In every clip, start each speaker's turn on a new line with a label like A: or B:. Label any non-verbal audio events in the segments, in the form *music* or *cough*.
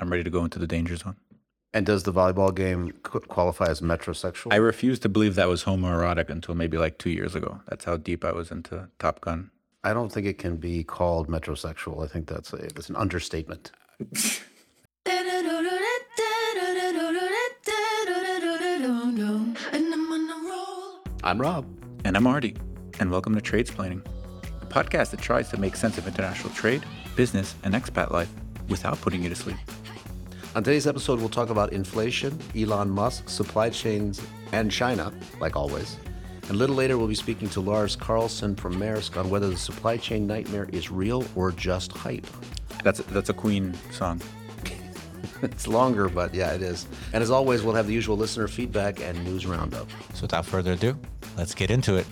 A: I'm ready to go into the danger zone.
B: And does the volleyball game qu- qualify as metrosexual?
A: I refused to believe that was homoerotic until maybe like two years ago. That's how deep I was into Top Gun.
B: I don't think it can be called metrosexual. I think that's a, that's an understatement. I'm Rob.
A: And I'm Artie, and welcome to Tradesplaining, a podcast that tries to make sense of international trade, business, and expat life without putting you to sleep.
B: On today's episode, we'll talk about inflation, Elon Musk, supply chains, and China, like always. And a little later, we'll be speaking to Lars Carlson from Maersk on whether the supply chain nightmare is real or just hype.
A: That's a, that's a Queen song. *laughs*
B: It's longer, but yeah, it is. And as always, we'll have the usual listener feedback and news roundup.
C: So without further ado, let's get into it.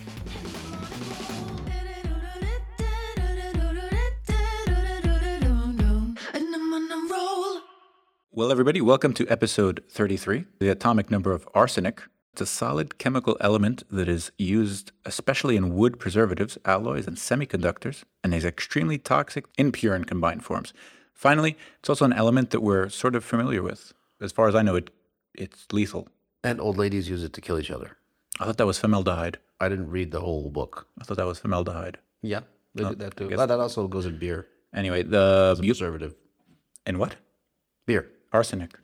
A: Well, everybody, welcome to episode 33, the atomic number of arsenic. It's a solid chemical element that is used especially in wood preservatives, alloys, and semiconductors, and is extremely toxic in pure and combined forms. Finally, it's also an element that we're sort of familiar with. As far as I know, it it's lethal.
B: And old ladies use it to kill each other.
A: I thought that was formaldehyde.
B: I didn't read the whole book.
A: I thought that was formaldehyde.
B: Yeah, they oh, did that too.
A: guess-
B: That that also goes in beer.
A: Anyway, the
B: It's a preservative.
A: in what?
B: Beer.
A: Arsenic.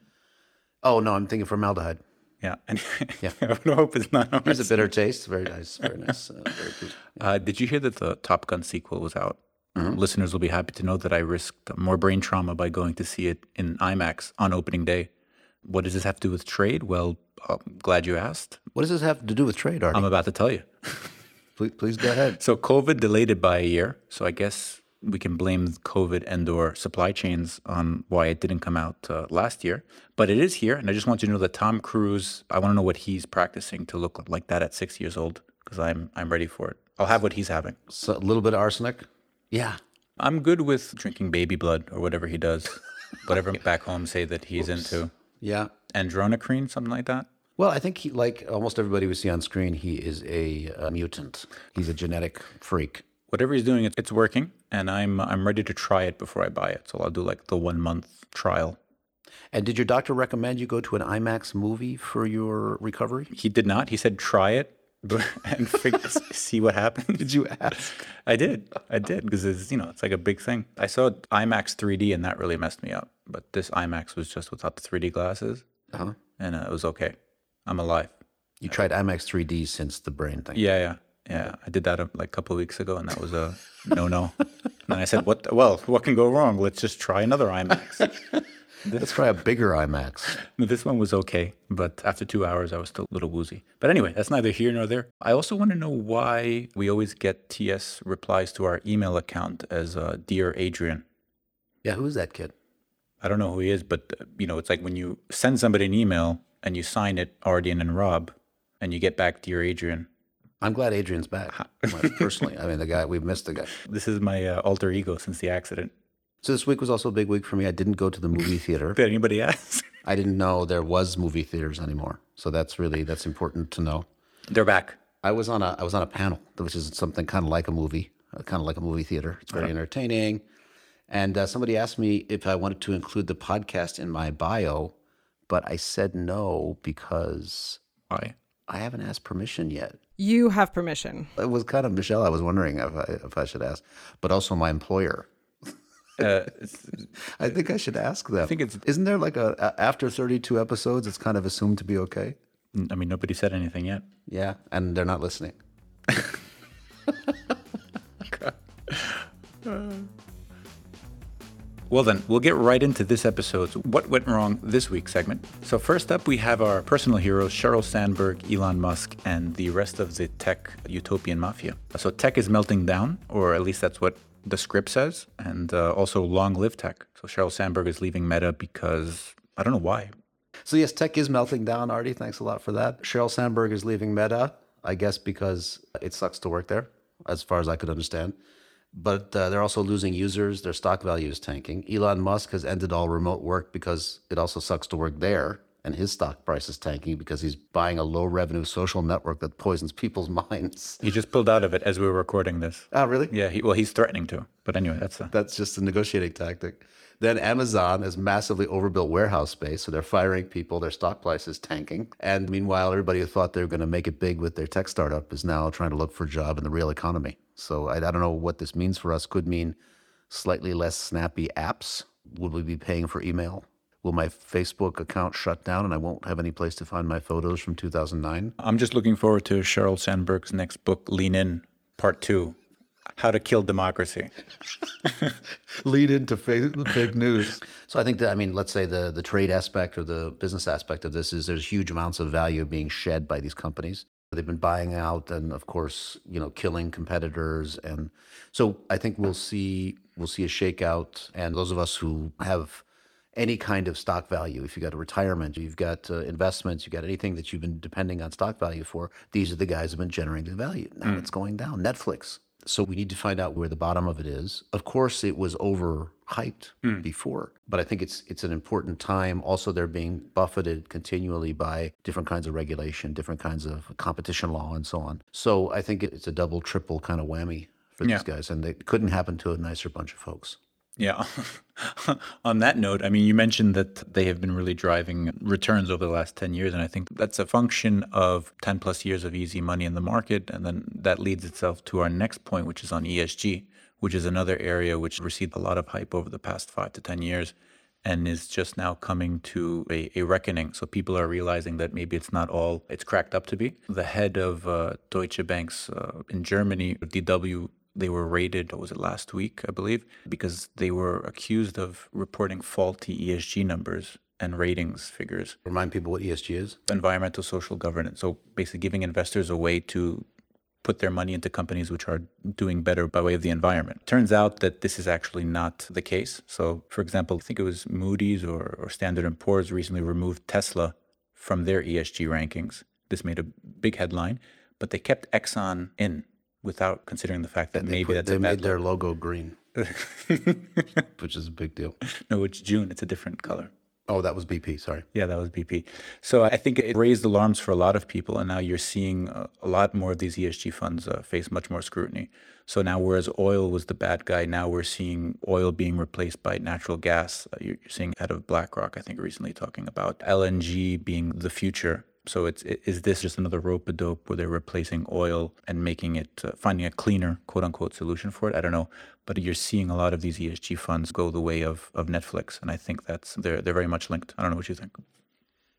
B: Oh, no, I'm thinking formaldehyde.
A: Yeah. And *laughs*
B: Yeah.
A: I would hope it's not
B: Has a bitter taste. Very nice. Very nice. Uh, very good.
A: Uh, did you hear that the Top Gun sequel was out? Listeners will be happy to know that I risked more brain trauma by going to see it in IMAX on opening day. What does this have to do with trade? Well, I'm glad you asked.
B: What does this have to do with trade, Artie?
A: I'm about to tell you. *laughs*
B: please, please go ahead.
A: So COVID delayed it by a year. So I guess we can blame COVID and or supply chains on why it didn't come out uh, last year. But it is here, and I just want you to know that Tom Cruise. I want to know what he's practicing to look like that at six years old because I'm I'm ready for it. I'll have what he's having.
B: So, a little bit of arsenic. Yeah.
A: I'm good with drinking baby blood or whatever he does, *laughs* whatever back home say that he's into.
B: Yeah.
A: adrenochrome, something like that.
B: Well, I think he, like almost everybody we see on screen, he is a, uh mutant. He's a genetic freak.
A: Whatever he's doing, it's working, and I'm I'm ready to try it before I buy it. So I'll do like the one month trial.
B: And did your doctor recommend you go to an IMAX movie for your recovery?
A: He did not. He said try it *laughs* and *laughs* see what happens.
B: Did you ask?
A: I did. I did because it's you know it's like a big thing. I saw IMAX 3D and that really messed me up. But this IMAX was just without the 3D glasses,
B: Uh-huh.
A: and uh, it was okay. I'm alive.
B: You tried IMAX 3D since the brain thing.
A: Yeah, yeah, yeah. I did that uh, like a couple of weeks ago, and that was a no, no. And I said, "What? Well, what can go wrong? Let's just try another IMAX."
B: Let's try a bigger IMAX.
A: this one was okay, but after two hours, I was still a little woozy. But anyway, that's neither here nor there. I also want to know why we always get TS replies to our email account as uh, "Dear Adrian."
B: Yeah, who's that kid?
A: I don't know who he is, but uh, you know, it's like when you send somebody an email and you sign it Ardian and Rob, and you get back "Dear Adrian."
B: I'm glad Adrian's back. Personally, I mean, the guy we've missed the guy. *laughs*
A: This is my uh, alter ego since the accident.
B: So this week was also a big week for me. I didn't go to the movie *laughs* theater.
A: Did anybody ask? *laughs*
B: I didn't know there was movie theaters anymore. So that's really that's important to know.
A: They're back.
B: I was on a I was on a panel, which is something kind of like a movie, uh, kind of like a movie theater. It's very entertaining. And uh, somebody asked me if I wanted to include the podcast in my bio, but I said no because
A: I
B: I haven't asked permission yet.
D: You have permission.
B: It was kind of Michelle. I was wondering if I, if I should ask, but also my employer. *laughs*
A: Uh, *laughs*
B: I think I should ask them. I
A: think it's-
B: isn't there like a, a after 32 episodes, it's kind of assumed to be okay.
A: I mean, nobody said anything yet.
B: Yeah, and they're not listening. *laughs*
A: Well, then, we'll get right into this episode's What Went Wrong This Week segment. So, first up, we have our personal heroes, Sheryl Sandberg, Elon Musk, and the rest of the tech utopian mafia. So, tech is melting down, or at least that's what the script says, and uh, also long live tech. So, Sheryl Sandberg is leaving Meta because I don't know why.
B: So yes, tech is melting down. Artie, thanks a lot for that. Sheryl Sandberg is leaving Meta, I guess because it sucks to work there, as far as I could understand. But uh, they're also losing users. Their stock value is tanking. Elon Musk has ended all remote work because it also sucks to work there, and his stock price is tanking because he's buying a low-revenue social network that poisons people's *laughs* minds.
A: He just pulled out of it as we were recording this.
B: Oh, really?
A: Yeah, he, well, he's threatening to. But anyway, that's a,
B: That's just a negotiating tactic. Then Amazon has massively overbuilt warehouse space, so they're firing people. Their stock price is tanking. And meanwhile, everybody who thought they were going to make it big with their tech startup is now trying to look for a job in the real economy. So I, I don't know what this means for us. Could mean slightly less snappy apps. Would we be paying for email? Will my Facebook account shut down and I won't have any place to find my photos from 2009?
A: I'm just looking forward to Sheryl Sandberg's next book, Lean In, Part Two How to Kill Democracy. *laughs*
B: lead into fake, fake news. So I think that I mean, let's say the the trade aspect or the business aspect of this is there's huge amounts of value being shed by these companies. They've been buying out and of course, you know, killing competitors and so I think we'll see we'll see a shakeout and those of us who have any kind of stock value, if you've got a retirement, you've got uh, investments, you've got anything that you've been depending on stock value for, these are the guys who've been generating the value. Now it's going down. Netflix. So we need to find out where the bottom of it is. Of course, it was overhyped hmm. before, but I think it's it's an important time. Also, they're being buffeted continually by different kinds of regulation, different kinds of competition law, and so on. So I think it's a double, triple kind of whammy for
A: Yeah.
B: these guys, and it couldn't happen to a nicer bunch of folks.
A: Yeah. *laughs* On that note, I mean, you mentioned that they have been really driving returns over the last 10 years. And I think that's a function of 10 plus years of easy money in the market. And then that leads itself to our next point, which is on ESG, which is another area which received a lot of hype over the past five to 10 years and is just now coming to a, a reckoning. So people are realizing that maybe it's not all it's cracked up to be. The head of uh, Deutsche Bank's uh, in Germany, DW, they were raided, what was it, last week, I believe, because they were accused of reporting faulty ESG numbers and ratings figures,
B: Remind people what ESG is.
A: environmental social governance. So basically giving investors a way to put their money into companies which are doing better by way of the environment. Turns out that this is actually not the case. So, for example, I think it was Moody's or, or Standard & Poor's recently removed Tesla from their ESG rankings. This made a big headline, but they kept Exxon in without considering the fact that maybe
B: Put-
A: that's
B: they
A: a bad
B: made their logo green, *laughs* which is a big deal.
A: No, it's June. It's a different color.
B: Oh, that was BP. Sorry.
A: Yeah, that was BP. So I think it raised alarms for a lot of people, and now you're seeing a, a lot more of these ESG funds uh, face much more scrutiny. So now, whereas oil was the bad guy, now we're seeing oil being replaced by natural gas. Uh, you're, you're seeing out of BlackRock, I think, recently talking about LNG being the future. So it's is this just another rope a dope where they're replacing oil and making it uh, finding a cleaner quote unquote solution for it? I don't know, but you're seeing a lot of these ESG funds go the way of of Netflix, and I think that's they're they're very much linked. I don't know what you think.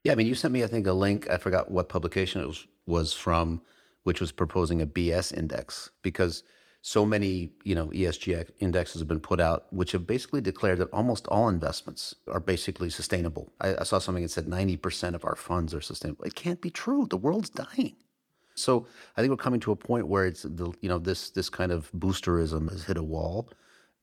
B: Yeah, I mean, you sent me, I think, a link. I forgot what publication it was, was from, which was proposing a BS index because so many, you know, ESG indexes have been put out, which have basically declared that almost all investments are basically sustainable. I, I saw something that said 90% of our funds are sustainable. It can't be true. The world's dying. So I think we're coming to a point where it's the you know this this kind of boosterism has hit a wall,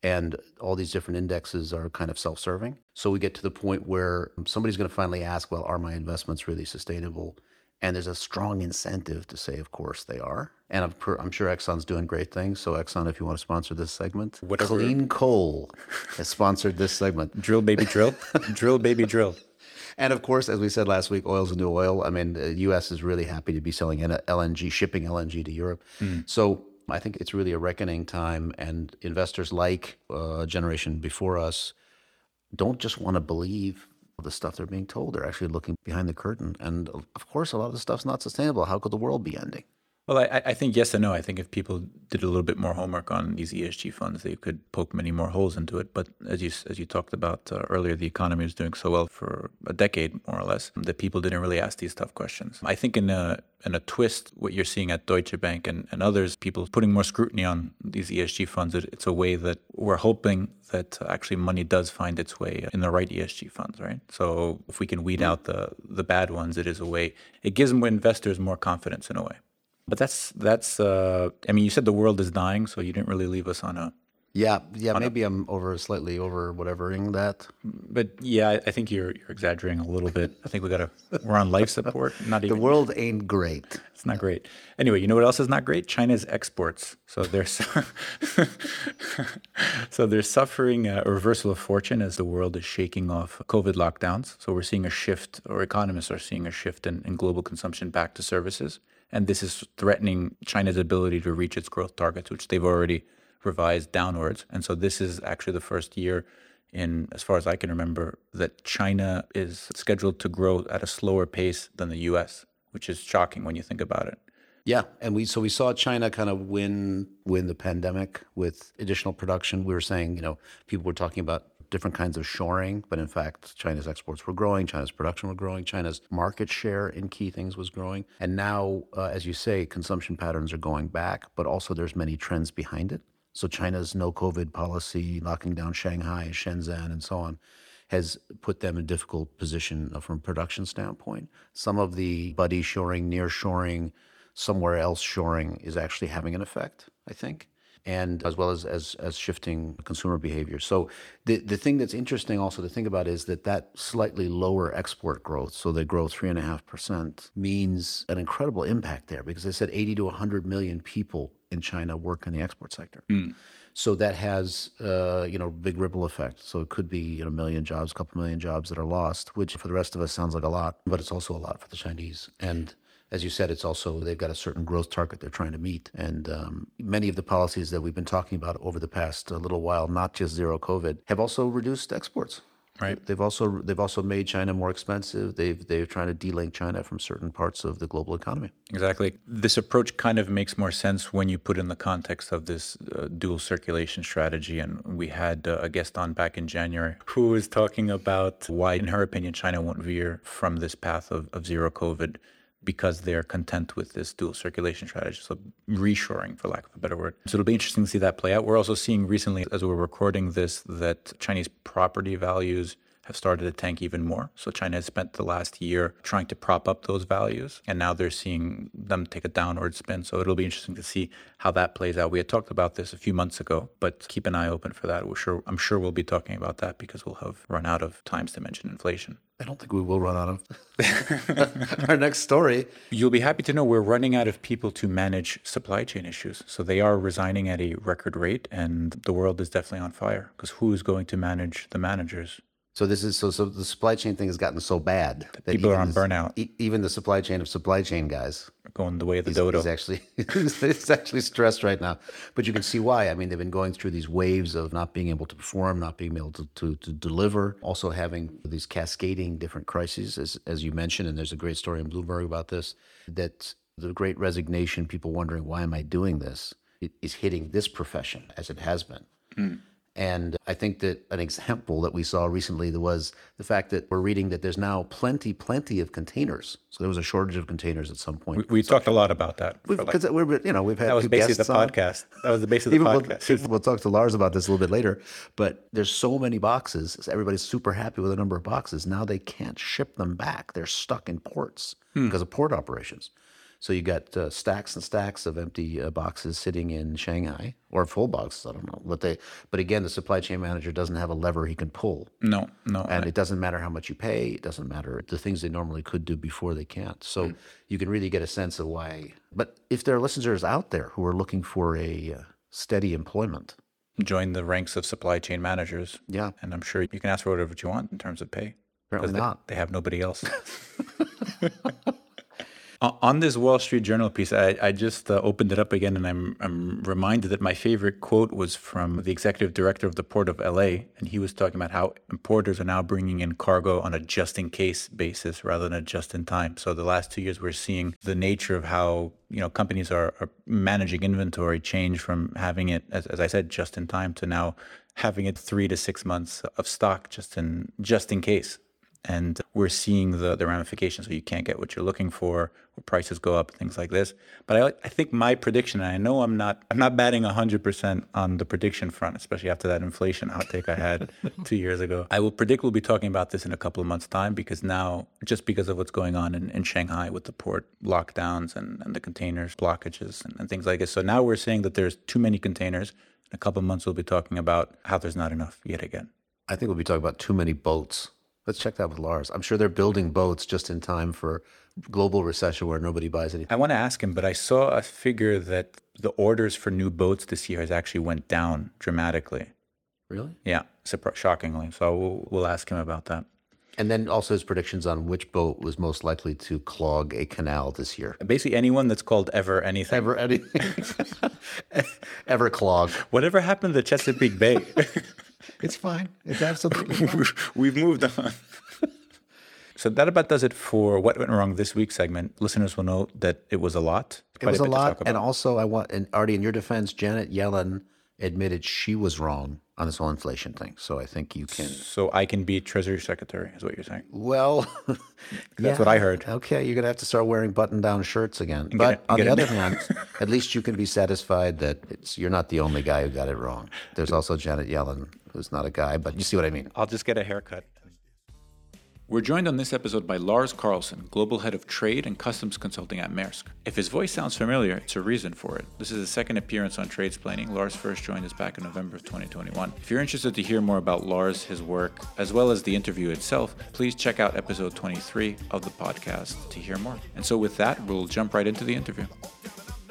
B: and all these different indexes are kind of self-serving. So we get to the point where somebody's going to finally ask, well, are my investments really sustainable? And there's a strong incentive to say, of course they are. And I'm, per, I'm sure Exxon's doing great things. So Exxon, if you want to sponsor this segment,
A: Whatever-
B: Clean Coal has sponsored this segment. *laughs*
A: Drill, baby, drill. *laughs* drill, baby, drill.
B: And of course, as we said last week, oil's the new oil. I mean, the U.S. is really happy to be selling LNG, shipping LNG to Europe. So I think it's really a reckoning time, and investors like uh, a generation before us don't just want to believe the stuff they're being told. They're actually looking behind the curtain. And of course, a lot of the stuff's not sustainable. How could the world be ending?
A: Well, I, I think yes and no. I think if people did a little bit more homework on these ESG funds, they could poke many more holes into it. But as you as you talked about uh, earlier, the economy was doing so well for a decade, more or less, that people didn't really ask these tough questions. I think in a in a twist, what you're seeing at Deutsche Bank and, and others, people putting more scrutiny on these ESG funds, it, it's a way that we're hoping that actually money does find its way in the right ESG funds, right? So if we can weed out the the bad ones, it is a way. It gives investors more confidence in a way. But that's that's. Uh, I mean, you said the world is dying, so you didn't really leave us on a.
B: Yeah, yeah. Maybe I'm over slightly over whatevering that.
A: But yeah, I, I think you're you're exaggerating a little bit. I think we gotta. We're on life support. *laughs* Not even The
B: world ain't great.
A: It's not great. Anyway, you know what else is not great? China's exports. So they're su- *laughs* so they're suffering a reversal of fortune as the world is shaking off COVID lockdowns. So we're seeing a shift, or economists are seeing a shift in, in global consumption back to services, and this is threatening China's ability to reach its growth targets, which they've already revised downwards. And so this is actually the first year in, as far as I can remember, that China is scheduled to grow at a slower pace than the US, which is shocking when you think about it.
B: Yeah, and we so we saw China kind of win win the pandemic with additional production. We were saying, you know, people were talking about different kinds of shoring, but in fact, China's exports were growing, China's production were growing, China's market share in key things was growing, and now, uh, as you say, consumption patterns are going back, but also there's many trends behind it. So China's no COVID policy, locking down Shanghai, Shenzhen, and so on, has put them in a difficult position uh, from a production standpoint. Some of the buddy shoring, near shoring, somewhere else shoring is actually having an effect, I think, and as well as as, as shifting consumer behavior. So the, the thing that's interesting also to think about is that that slightly lower export growth, so they grow three and a half percent, means an incredible impact there because they said 80 to 100 million people in China work in the export sector. So that has, uh, you know, big ripple effect. So it could be you know, a million jobs, a couple million jobs that are lost, which for the rest of us sounds like a lot, but it's also a lot for the Chinese. And as you said, it's also they've got a certain growth target they're trying to meet. And um, many of the policies that we've been talking about over the past uh, little while, not just zero COVID, have also reduced exports.
A: Right.
B: They've also they've also made China more expensive. They've they're trying to delink China from certain parts of the global economy.
A: Exactly. This approach kind of makes more sense when you put in the context of this uh, dual circulation strategy. And we had uh, a guest on back in January who was talking about why, in her opinion, China won't veer from this path of, of zero COVID because they're content with this dual circulation strategy. So reshoring, for lack of a better word. So it'll be interesting to see that play out. We're also seeing recently, as we're recording this, that Chinese property values have started to tank even more. So China has spent the last year trying to prop up those values, and now they're seeing them take a downward spin. So it'll be interesting to see how that plays out. We had talked about this a few months ago, but keep an eye open for that. We're sure, I'm sure we'll be talking about that because we'll have run out of times to mention inflation.
B: I don't think we will run out of *laughs* our next story.
A: You'll be happy to know we're running out of people to manage supply chain issues. So they are resigning at a record rate, and the world is definitely on fire because who is going to manage the managers?
B: So this is so so the supply chain thing has gotten so bad that
A: people are on
B: this-
A: burnout.
B: e- even the supply chain of supply chain guys
A: Going the way of the
B: is,
A: dodo.
B: is actually *laughs* it's actually stressed right now. But you can see why. I mean, they've been going through these waves of not being able to perform, not being able to, to, to deliver, also having these cascading different crises, as as you mentioned, and there's a great story in Bloomberg about this. That the great resignation, people wondering why am I doing this, is hitting this profession as it has been. Hmm. And I think that an example that we saw recently was the fact that we're reading that there's now plenty, plenty of containers. So there was a shortage of containers at some point.
A: we talked a lot about that. for like-
B: Because we're, you know, we've had
A: that was basically the
B: on.
A: podcast. That was the basis of the
B: Even we'll,
A: podcast.
B: we'll talk to Lars about this a little bit later. But there's so many boxes. Everybody's super happy with the number of boxes. Now they can't ship them back. They're stuck in ports
A: Hmm.
B: because of port operations. So you got uh, stacks and stacks of empty uh, boxes sitting in Shanghai or full boxes. I don't know what they. But again, the supply chain manager doesn't have a lever he can pull.
A: No, no.
B: And it doesn't matter how much you pay. It doesn't matter the things they normally could do before they can't. So you can really get a sense of why. But if there are listeners out there who are looking for a uh, steady employment,
A: join the ranks of supply chain managers.
B: Yeah.
A: And I'm sure you can ask for whatever you want in terms of pay.
B: Apparently
A: they-
B: not.
A: They, have nobody else. *laughs* *laughs* On this Wall Street Journal piece, I, I just uh, opened it up again and I'm, I'm reminded that my favorite quote was from the executive director of the Port of LA. And he was talking about how importers are now bringing in cargo on a just in case basis rather than a just in time. So the last two years, we're seeing the nature of how you know companies are, are managing inventory change from having it, as, as I said, just in time to now having it three to six months of stock just in just in case and we're seeing the, the ramifications. So you can't get what you're looking for, or prices go up, things like this. But I, I think my prediction, and I know I'm not, I'm not batting 100% on the prediction front, especially after that inflation outtake I had *laughs* two years ago. I will predict we'll be talking about this in a couple of months' time because now, just because of what's going on in, in Shanghai with the port lockdowns and, and the containers blockages and, and things like this. So now we're saying that there's too many containers. In a couple of months, we'll be talking about how there's not enough yet again.
B: I think we'll be talking about too many boats. Let's check that with Lars. I'm sure they're building boats just in time for global recession where nobody buys anything.
A: I want to ask him, but I saw a figure that the orders for new boats this year has actually went down dramatically.
B: Really?
A: Yeah, shockingly. So we'll, we'll ask him about that.
B: And then also his predictions on which boat was most likely to clog a canal this year.
A: Basically, anyone that's called ever anything.
B: Ever anything? *laughs* *laughs* Ever clog.
A: Whatever happened to Chesapeake Bay? *laughs*
B: It's fine. It's absolutely *laughs* fine.
A: We've moved on. so that about does it for what went wrong this week segment. Listeners will know that it was a lot.
B: It was a lot. And also, I want, and Artie, in your defense, Janet Yellen admitted she was wrong on this whole inflation thing. So I think you can.
A: So I can be Treasury Secretary, is what you're saying.
B: Well, *laughs*
A: that's what I heard.
B: Okay, you're gonna have to start wearing button-down shirts again. But it, on the other hand, *laughs* at least you can be satisfied that it's you're not the only guy who got it wrong. There's also Janet Yellen, who's not a guy, but you see what I mean.
A: I'll just get a haircut. We're joined on this episode by Lars Carlson, Global Head of Trade and Customs Consulting at Maersk. If his voice sounds familiar, it's a reason for it. This is his second appearance on Tradesplaining. Lars first joined us back in November of 2021. If you're interested to hear more about Lars, his work, as well as the interview itself, please check out episode 23 of the podcast to hear more. And so, with that, we'll jump right into the interview.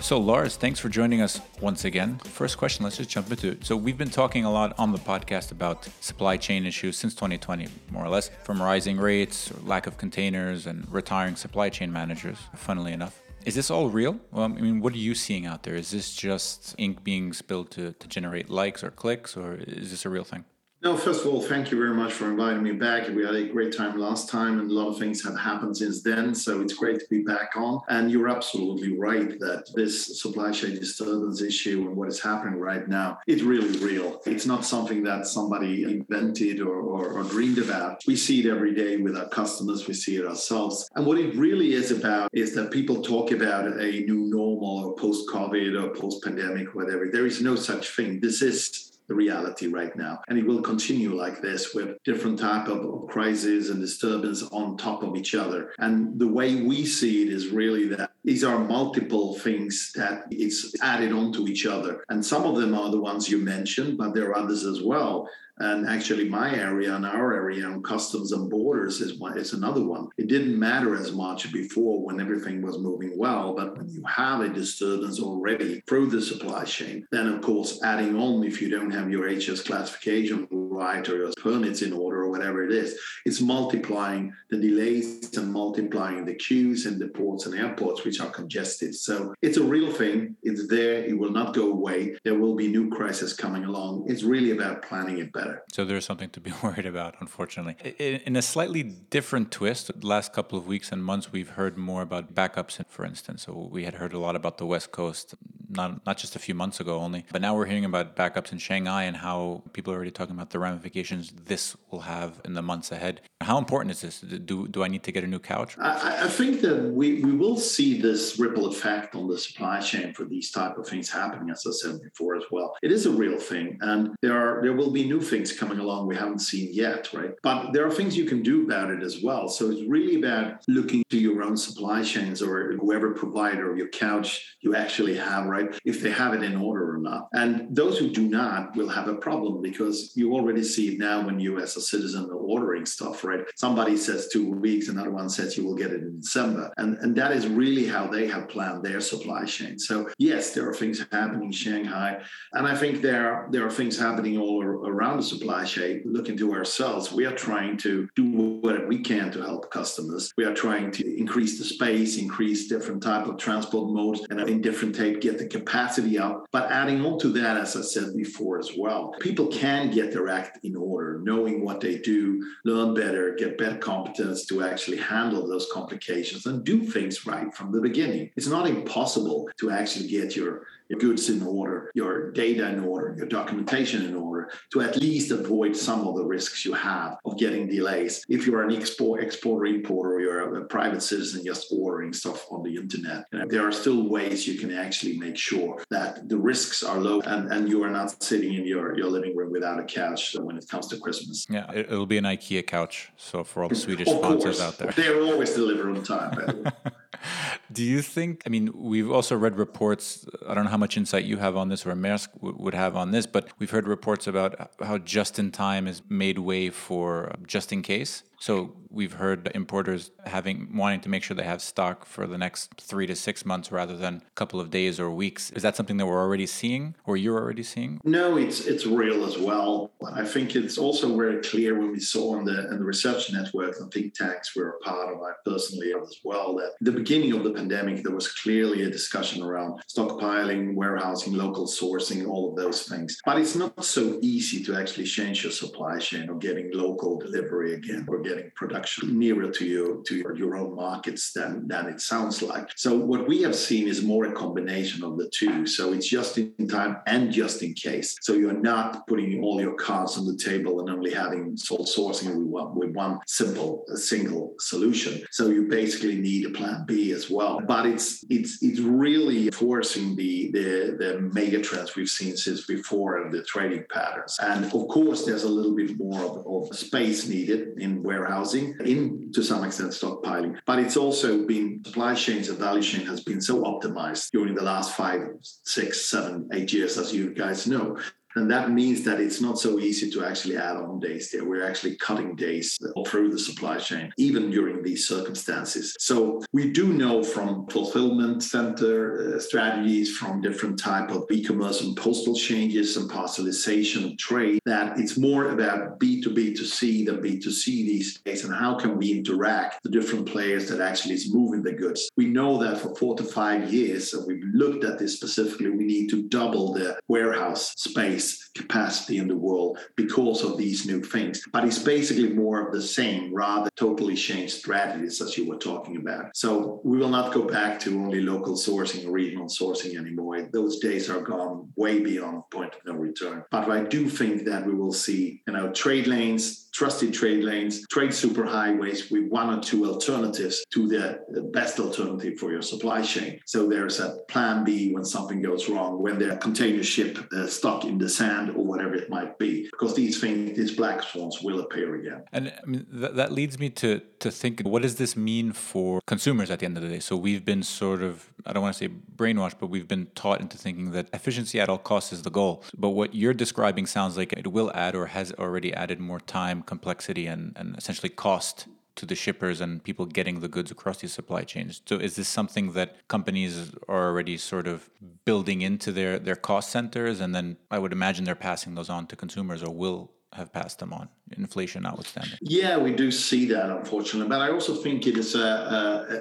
A: So, Lars, thanks for joining us once again. First question, let's just jump into it. So, we've been talking a lot on the podcast about supply chain issues since 2020, more or less, from rising rates, lack of containers, and retiring supply chain managers, funnily enough. Is this all real? Well, I mean, what are you seeing out there? Is this just ink being spilled to, to generate likes or clicks, or is this a real thing?
D: No, first of all, thank you very much for inviting me back. We had a great time last time, and a lot of things have happened since then. So it's great to be back on. And you're absolutely right that this supply chain disturbance issue and what is happening right now is really real. It's not something that somebody invented or, or, or dreamed about. We see it every day with our customers, we see it ourselves. And what it really is about is that people talk about a new normal or post COVID or post pandemic, whatever. There is no such thing. This is the reality right now. And it will continue like this with different type of crises and disturbance on top of each other. And the way we see it is really that these are multiple things that it's added onto each other. And some of them are the ones you mentioned, but there are others as well and actually, my area and our area on customs and borders is one, is another one. It didn't matter as much before when everything was moving well, but when you have a disturbance already through the supply chain, then of course, adding on if you don't have your HS classification right or your permits in order or whatever it is, it's multiplying the delays and multiplying the queues in the ports and airports, which are congested. So it's a real thing. It's there. It will not go away. There will be new crises coming along. It's really about planning it better better.
A: So there's something to be *laughs* worried about, unfortunately. In a slightly different twist, the last couple of weeks and months, we've heard more about backups, for instance. So we had heard a lot about the West Coast, not, not just a few months ago only, but now we're hearing about backups in Shanghai and how people are already talking about the ramifications this will have in the months ahead. How important is this? Do, do I need to get a new couch?
D: I, I think that we, we will see this ripple effect on the supply chain for these type of things happening, as I said before as well. It is a real thing, and there are there will be new things coming along we haven't seen yet, right? But there are things you can do about it as well. So it's really about looking to your own supply chains or whoever provider of your couch you actually have, right? If they have it in order or not. And those who do not will have a problem because you already see it now when you, as a citizen, are ordering stuff, right? Somebody says two weeks, another one says you will get it in December. And, and that is really how they have planned their supply chain. So, yes, there are things happening in Shanghai. And I think there are, there are things happening all around the supply chain, look into ourselves. We are trying to do what we can to help customers. We are trying to increase the space, increase different type of transport modes, and in different type get the capacity up. But adding on to that, as I said before as well, people can get their act in order, knowing what they do, learn better, get better competence to actually handle those complications and do things right from the beginning. It's not impossible to actually get your your goods in order, your data in order, your documentation in order, to at least avoid some of the risks you have of getting delays. If you're an export, exporter, importer, or you're a private citizen just ordering stuff on the internet, you know, there are still ways you can actually make sure that the risks are low and, and you are not sitting in your, your living room without a couch when it comes to Christmas.
A: Yeah, it'll be an IKEA couch. So for all the Swedish sponsors out there,
D: they're always delivered on time. *laughs*
A: Do you think? I mean, we've also read reports. I don't know how much insight you have on this, or Maersk would have on this, but we've heard reports about how just in time is made way for just in case. So we've heard importers having wanting to make sure they have stock for the next three to six months rather than a couple of days or weeks. Is that something that we're already seeing or you're already seeing?
D: No, it's it's real as well. I think it's also very clear when we saw in the in the research network and think tanks we're a part of, I personally as well, that the beginning of the pandemic there was clearly a discussion around stockpiling, warehousing, local sourcing, all of those things. But it's not so easy to actually change your supply chain or getting local delivery again or getting production nearer to you to your, own markets than than it sounds like. So what we have seen is more a combination of the two. So it's just in time and just in case. So you're not putting all your cards on the table and only having sole sourcing with one, with one simple single solution. So you basically need a plan B as well. But it's it's it's really forcing the the, the mega trends we've seen since before and the trading patterns. And of course, there's a little bit more of, of space needed in warehousing, in to some extent stockpiling. But it's also been supply chains and value chain has been so optimized during the last five, six, seven, eight years, as you guys know, and that means that it's not so easy to actually add on days there. We're actually cutting days through the supply chain, even during these circumstances. So we do know from fulfillment center uh, strategies, from different type of e-commerce and postal changes and parcelization of trade, that it's more about B2B to C than B2C these days. And how can we interact the different players that actually is moving the goods? We know that for four to five years, and we've looked at this specifically, we need to double the warehouse space capacity in the world because of these new things. But it's basically more of the same rather totally changed strategies as you were talking about. So we will not go back to only local sourcing or regional sourcing anymore. Those days are gone way beyond point of no return. But I do think that we will see, you know, trade lanes trusted trade lanes, trade superhighways with one or two alternatives to the, best alternative for your supply chain. So there's a plan B when something goes wrong, when the container ship uh, stuck in the sand or whatever it might be, because these things, these black swans will appear again.
A: And I mean, th- that leads me to, to think, what does this mean for consumers at the end of the day? So we've been sort of, I don't want to say brainwashed, but we've been taught into thinking that efficiency at all costs is the goal. But what you're describing sounds like it will add or has already added more time complexity and, and essentially cost to the shippers and people getting the goods across these supply chains. So is this something that companies are already sort of building into their, their cost centers? And then I would imagine they're passing those on to consumers or will have passed them on, inflation notwithstanding.
D: Yeah, we do see that, unfortunately. But I also think it is a,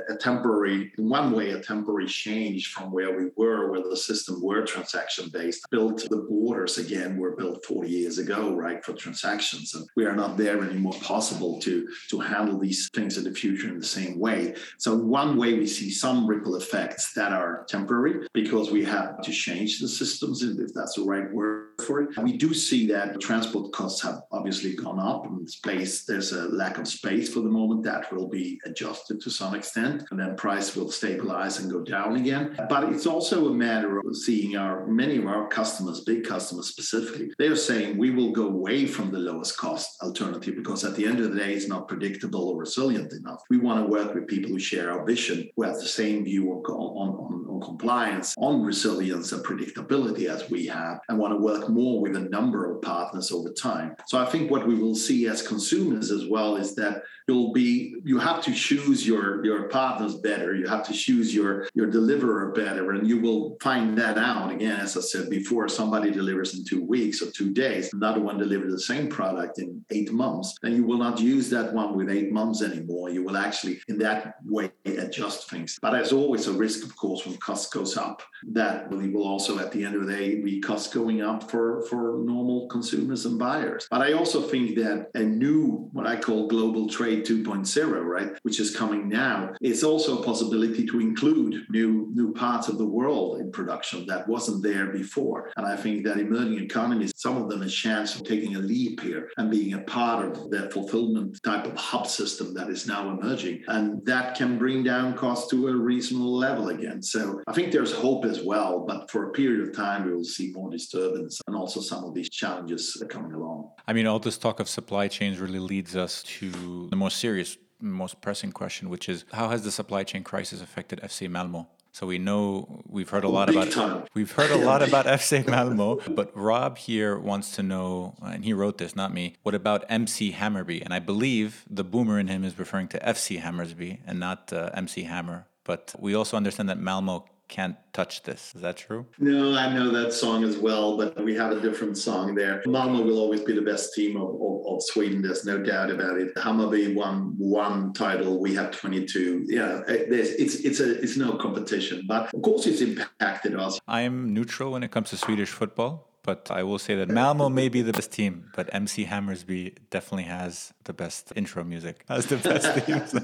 D: a, a, temporary, in one way, a temporary change from where we were, where the system were transaction based. Built the borders again were built 40 years ago, right, for transactions. And we are not there anymore possible to, to handle these things in the future in the same way. So, one way, we see some ripple effects that are temporary because we have to change the systems, if that's the right word for it. We do see that transport costs have obviously gone up and space. There's a lack of space for the moment that will be adjusted to some extent, and then price will stabilize and go down again. But it's also a matter of seeing our many of our customers, big customers specifically, they are saying we will go away from the lowest cost alternative because at the end of the day, it's not predictable or resilient enough. We want to work with people who share our vision, who have the same view on, on, on compliance, on resilience and predictability as we have, and want to work more with a number of partners over time. So I think what we will see as consumers as well is that you'll be you have to choose your your partners better. You have to choose your your deliverer better, and you will find that out again. As I said before, somebody delivers in two weeks or two days, another one delivers the same product in eight months, then you will not use that one with eight months anymore. You will actually in that way adjust things. But there's always a risk, of course, when cost goes up. That will also at the end of the day be cost going up for for normal consumers and buyers. But I also think that a new, what I call global trade 2.0, right, which is coming now, is also a possibility to include new new parts of the world in production that wasn't there before. And I think that emerging economies, some of them a chance of taking a leap here and being a part of that fulfillment type of hub system that is now emerging. And that can bring down costs to a reasonable level again. So I think there's hope as well, but for a period of time, we will see more disturbance and also some of these challenges coming along.
A: I mean, all this talk of supply chains really leads us to the most serious, most pressing question, which is how has the supply chain crisis affected FC Malmo? So we know we've heard a lot
D: big
A: about
D: time.
A: we've heard a lot about FC Malmo, but Rob here wants to know, and he wrote this, not me. What about MC Hammerby? And I believe the boomer in him is referring to FC Hammersby and not uh, MC Hammer. But we also understand that Malmo can't touch this. Is that true?
D: No, I know that song as well, but we have a different song there. Malmo will always be the best team of, of, of Sweden. There's no doubt about it. Hammarby won one title. We have 22. Yeah, eh, there's, it's it's a it's no competition, but of course it's impacted us.
A: I am neutral when it comes to Swedish football. But I will say that Malmo may be the best team, but MC Hammersby definitely has the best intro music. *laughs* Has the best *laughs* themes.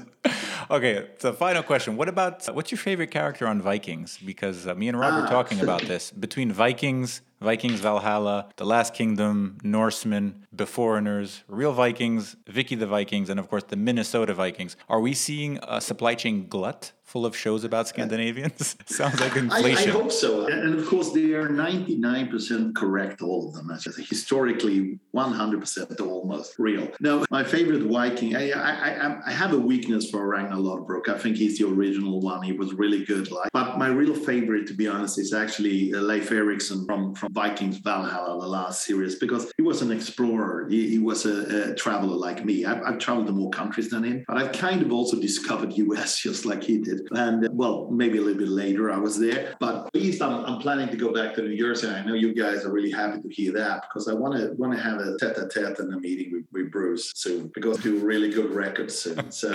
A: okay, so final question. What about what's your favorite character on Vikings? Because uh, me and Rob were
D: Ah.
A: talking about *laughs* this. Between Vikings, Vikings Valhalla, The Last Kingdom, Norsemen, Beforeigners, Real Vikings, Vicky the Vikings, and of course the Minnesota Vikings. Are we seeing a supply chain glut full of shows about Scandinavians? *laughs* *laughs* Sounds like
D: I, I hope so. And of course, they are 99% correct, all of them. Historically 100% almost real. Now, my favorite Viking, I, I, I, I have a weakness for Ragnar Lodbrok. I think he's the original one. He was really good. Like, but my real favorite, to be honest, is actually uh, Leif Erikson from, from Vikings Valhalla, the last series, because he was an explorer. He, he was a, a traveler like me. I've, I've traveled to more countries than him, but I've kind of also discovered US *laughs* just like he did. And uh, well, maybe a little bit later I was there, but at least I'm, I'm planning to go back to New Jersey. And I know you guys are really happy to hear that because I want to want to have a tete-a-tete and a meeting with, with Bruce soon because do really good records soon. *laughs* So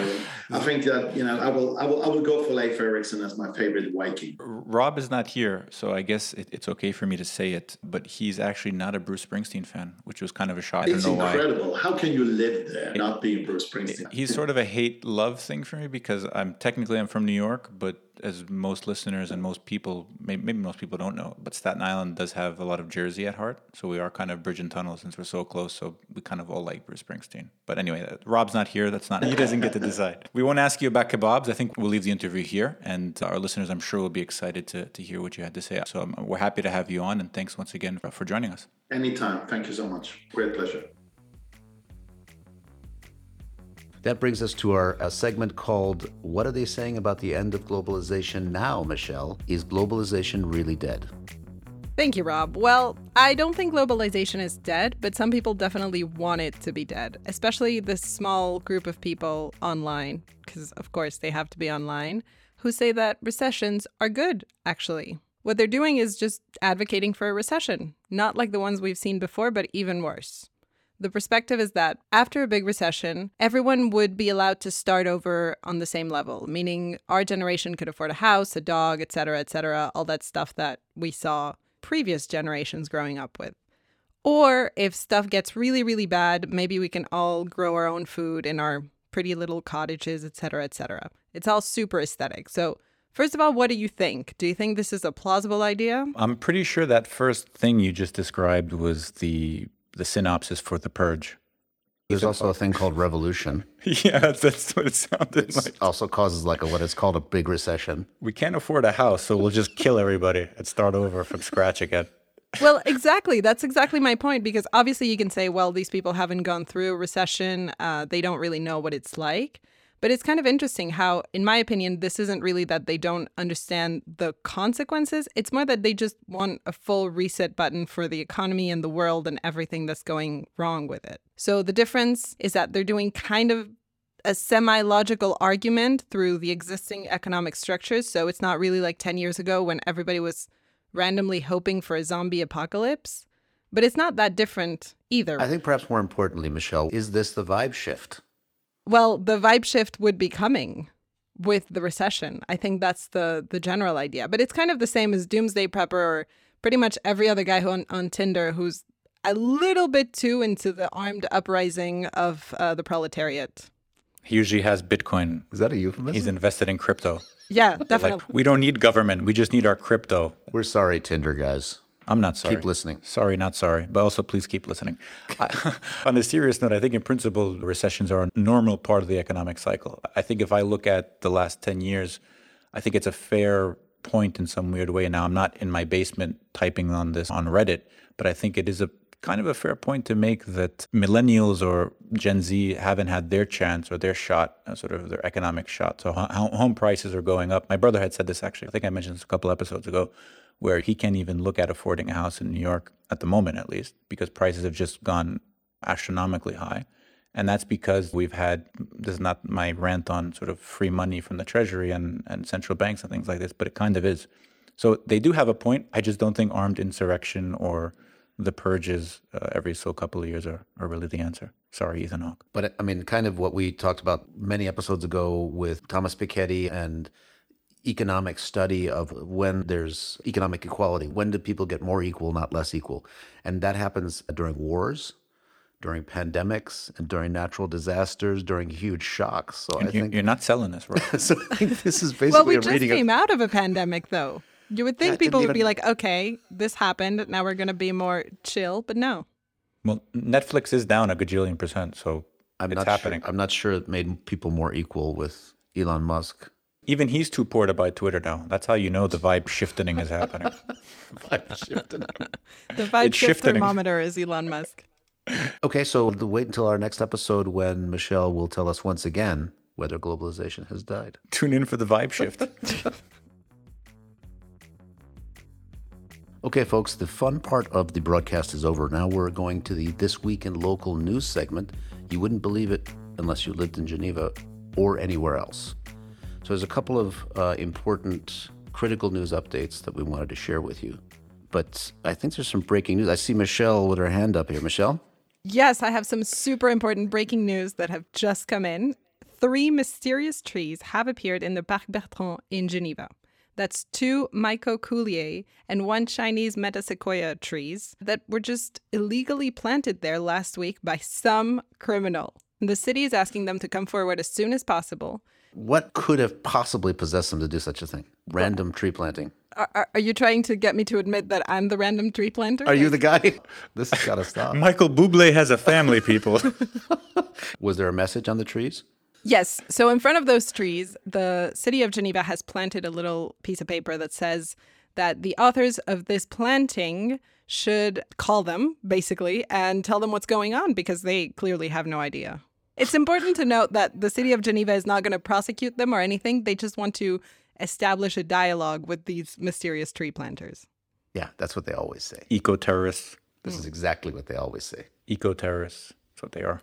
D: I think that you know I will I will I will go for Leif Erikson as my favorite Viking.
A: Rob is not here, so I guess it, it's okay for me to say it, but he's actually not a Bruce Springsteen fan, which was kind of a shock. I
D: It's
A: don't know why.
D: incredible. How can you live there not being Bruce Springsteen?
A: He's sort of a hate love thing for me because I'm technically I'm from New York, but as most listeners and most people, maybe, maybe most people don't know, but Staten Island does have a lot of Jersey at heart. So we are kind of bridge and tunnel since we're so close. So we kind of all like Bruce Springsteen. But anyway, uh, Rob's not here. That's not he doesn't get to decide. We won't ask you about kebabs. I think we'll leave the interview here, and our listeners, I'm sure, will be excited to to hear what you had to say. So um, we're happy to have you on, and thanks once again for, for joining us.
D: Anytime. Thank you so much. Great pleasure.
B: That brings us to our segment called What Are They Saying About the End of Globalization Now, Michelle? Is globalization really dead?
E: Thank you, Rob. Well, I don't think globalization is dead, but some people definitely want it to be dead, especially this small group of people online, because of course they have to be online, who say that recessions are good, actually. What they're doing is just advocating for a recession, not like the ones we've seen before, but even worse. The perspective is that after a big recession, everyone would be allowed to start over on the same level, meaning our generation could afford a house, a dog, etc., etc., all that stuff that we saw previous generations growing up with. Or if stuff gets really, really bad, maybe we can all grow our own food in our pretty little cottages, etc., etc. It's all super aesthetic. So, first of all, what do you think? Do you think this is a plausible idea?
A: I'm pretty sure that first thing you just described was the the synopsis for The Purge.
B: There's also a thing called revolution. *laughs*
A: yeah, that's, that's what it sounded
B: It
A: like.
B: also causes like a, what is called a big recession.
A: We can't afford a house, so we'll just kill everybody and start over from scratch again. *laughs*
E: well, exactly. That's exactly my point because obviously you can say, well, these people haven't gone through a recession. Uh, they don't really know what it's like. But it's kind of interesting how, in my opinion, this isn't really that they don't understand the consequences. It's more that they just want a full reset button for the economy and the world and everything that's going wrong with it. So the difference is that they're doing kind of a semi logical argument through the existing economic structures. So it's not really like 10 years ago when everybody was randomly hoping for a zombie apocalypse. But it's not that different either.
B: I think perhaps more importantly, Michelle, is this the vibe shift?
E: Well, the vibe shift would be coming with the recession. I think that's the the general idea. But it's kind of the same as Doomsday Prepper or pretty much every other guy who on, on Tinder who's a little bit too into the armed uprising of uh, the proletariat.
A: He usually has Bitcoin.
B: Is that a euphemism?
A: He's invested in crypto.
E: Yeah,
A: Like,
E: definitely.
A: we don't need government. We just need our crypto.
B: We're sorry, Tinder guys.
A: I'm not sorry.
B: Keep listening.
A: Sorry, not sorry. But also, please keep listening. I, *laughs* on a serious note, I think in principle, recessions are a normal part of the economic cycle. I think if I look at the last 10 years, I think it's a fair point in some weird way. Now, I'm not in my basement typing on this on Reddit, but I think it is a kind of a fair point to make that millennials or Gen Z haven't had their chance or their shot, uh, sort of their economic shot. So home prices are going up. My brother had said this actually. I think I mentioned this a couple episodes ago, where he can't even look at affording a house in New York at the moment, at least, because prices have just gone astronomically high. And that's because we've had, this is not my rant on sort of free money from the Treasury and, and central banks and things like this, but it kind of is. So they do have a point. I just don't think armed insurrection or the purges uh, every so couple of years are, are really the answer. Sorry, Ethan Hawke.
B: But I mean, kind of what we talked about many episodes ago with Thomas Piketty and economic study of when there's economic equality. When do people get more equal, not less equal? And that happens during wars, during pandemics, and during natural disasters, during huge shocks. So I
A: You-
B: think
A: You're not selling this, right? *laughs*
B: so I think this is basically
E: Well, we
B: a
E: just came
B: of
E: out of a pandemic, though. You would think
B: Yeah, it
E: people would be like, okay, this happened. Now we're going to be more chill. But no.
A: well, Netflix is down a gajillion percent, so
B: I'm
A: it's
B: not
A: happening.
B: Sure, I'm not sure it made people more equal with Elon Musk.
A: Even he's too poor to buy Twitter now. That's how you know the vibe shifting is happening. *laughs* Vibe shifting. *laughs*
E: The vibe
A: It's
E: shift
A: shifting.
E: thermometer is Elon Musk.
B: Okay, so wait until our next episode when Michelle will tell us once again whether globalization has died.
A: Tune in for the vibe shift. *laughs*
B: Okay, folks, the fun part of the broadcast is over. Now we're going to the This Week in Local News segment. You wouldn't believe it unless you lived in Geneva or anywhere else. So there's a couple of uh, important critical news updates that we wanted to share with you. But I think there's some breaking news. I see Michelle with her hand up here. Michelle?
E: Yes, I have some super important breaking news that have just come in. Three mysterious trees have appeared in the Parc Bertrand in Geneva. That's two micocouliers and one Chinese Metasequoia trees that were just illegally planted there last week by some criminal. The city is asking them to come forward as soon as possible.
B: What could have possibly possessed them to do such a thing? Random tree planting.
E: Are, are, are you trying to get me to admit that I'm the random tree planter?
B: Are you the guy? *laughs* this has got to stop.
A: Michael Bublé has a family, people. *laughs* *laughs*
B: Was there a message on the trees?
E: Yes. So in front of those trees, the city of Geneva has planted a little piece of paper that says that the authors of this planting should call them, basically, and tell them what's going on because they clearly have no idea. It's important to note that the city of Geneva is not going to prosecute them or anything. They just want to establish a dialogue with these mysterious tree planters.
B: Yeah, that's what they always say.
A: Eco terrorists.
B: This is exactly what they always say.
A: Eco terrorists. That's what they are.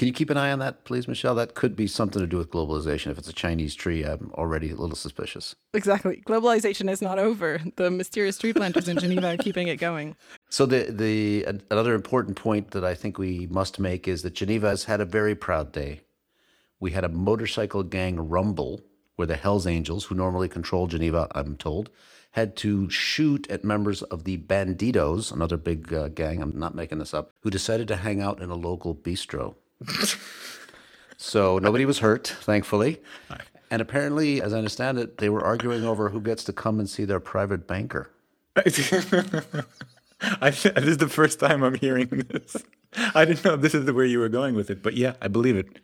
B: Can you keep an eye on that, please, Michelle? That could be something to do with globalization. If it's a Chinese tree, I'm already a little suspicious.
E: Exactly. Globalization is not over. The mysterious tree planters in Geneva are keeping it going.
B: So the the another important point that I think we must make is that Geneva has had a very proud day. We had a motorcycle gang rumble where the Hells Angels, who normally control Geneva, I'm told, had to shoot at members of the Bandidos, another big uh, gang. I'm not making this up, who decided to hang out in a local bistro. So nobody was hurt, thankfully. And apparently, as I understand it, they were arguing over who gets to come and see their private banker. *laughs*
A: I, this is the first time I'm hearing this. I didn't know this is the way you were going with it, but yeah, I believe it.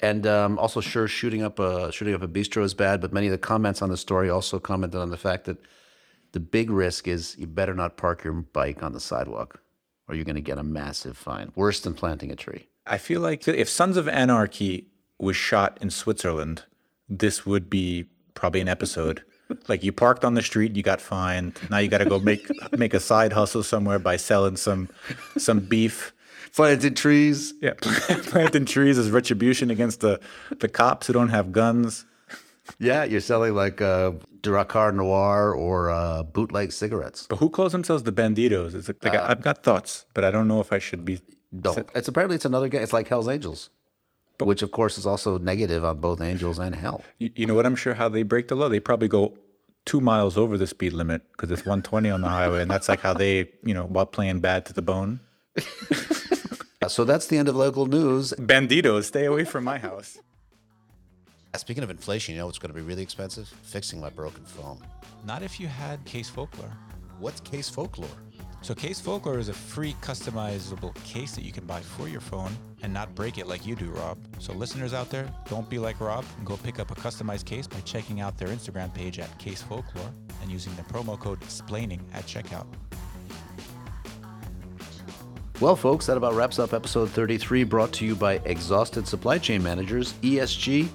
B: And um, also, sure, shooting up a shooting up a bistro is bad. But many of the comments on the story also commented on the fact that the big risk is you better not park your bike on the sidewalk, or you're going to get a massive fine. Worse than planting a tree.
A: I feel like if Sons of Anarchy was shot in Switzerland, this would be probably an episode. *laughs* Like you parked on the street, you got fined. Now you got to go make *laughs* make a side hustle somewhere by selling some some beef.
B: Planted trees.
A: Yeah, *laughs* planting trees as retribution against the the cops who don't have guns.
B: Yeah, you're selling like uh, Drakkar Noir or uh, bootleg cigarettes.
A: But who calls themselves the Banditos? It's like, like I, I've got thoughts, but I don't know if I should be.
B: Don't. It's apparently it's another gang. It's like Hell's Angels, which of course is also negative on both angels and hell.
A: You, you know what? I'm sure how they break the law. They probably go two miles over the speed limit because it's 120 on the highway, and that's like how they, you know, while playing bad to the bone. *laughs*
B: So that's the end of local news.
A: Banditos, stay away from my house.
B: Speaking of inflation, you know what's going to be really expensive? Fixing my broken phone.
C: Not if you had Case Folklore.
B: What's case folklore?
C: So Case Folklore is a free customizable case that you can buy for your phone and not break it like you do, Rob. So listeners out there, don't be like Rob and go pick up a customized case by checking out their Instagram page at Case Folklore and using the promo code explaining at checkout.
B: Well, folks, that about wraps up episode 33, brought to you by Exhausted Supply Chain Managers, ESG,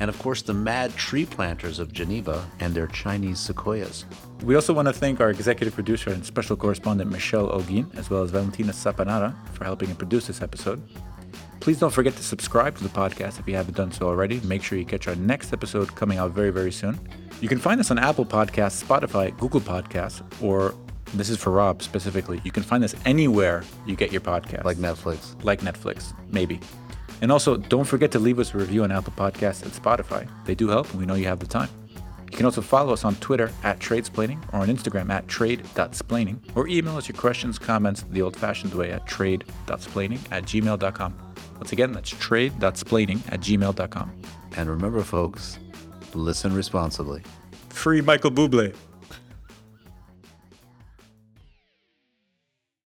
B: and of course the mad tree planters of Geneva and their Chinese sequoias.
A: We also want to thank our executive producer and special correspondent Michelle Ogin, as well as Valentina Sapanara, for helping to produce this episode. Please don't forget to subscribe to the podcast if you haven't done so already. Make sure you catch our next episode coming out very, very soon. You can find us on Apple Podcasts, Spotify, Google Podcasts, or this is for Rob specifically. You can find us anywhere you get your podcast.
B: Like Netflix.
A: Like Netflix, maybe. And also, don't forget to leave us a review on Apple Podcasts and Spotify. They do help, and we know you have the time. You can also follow us on Twitter at Tradesplaining or on Instagram at trade.splaining or email us your questions, comments the old fashioned way at trade.splaining at gmail.com. Once again, that's trade.splaining at gmail.com.
B: And remember, folks, listen responsibly.
A: Free Michael Bublé.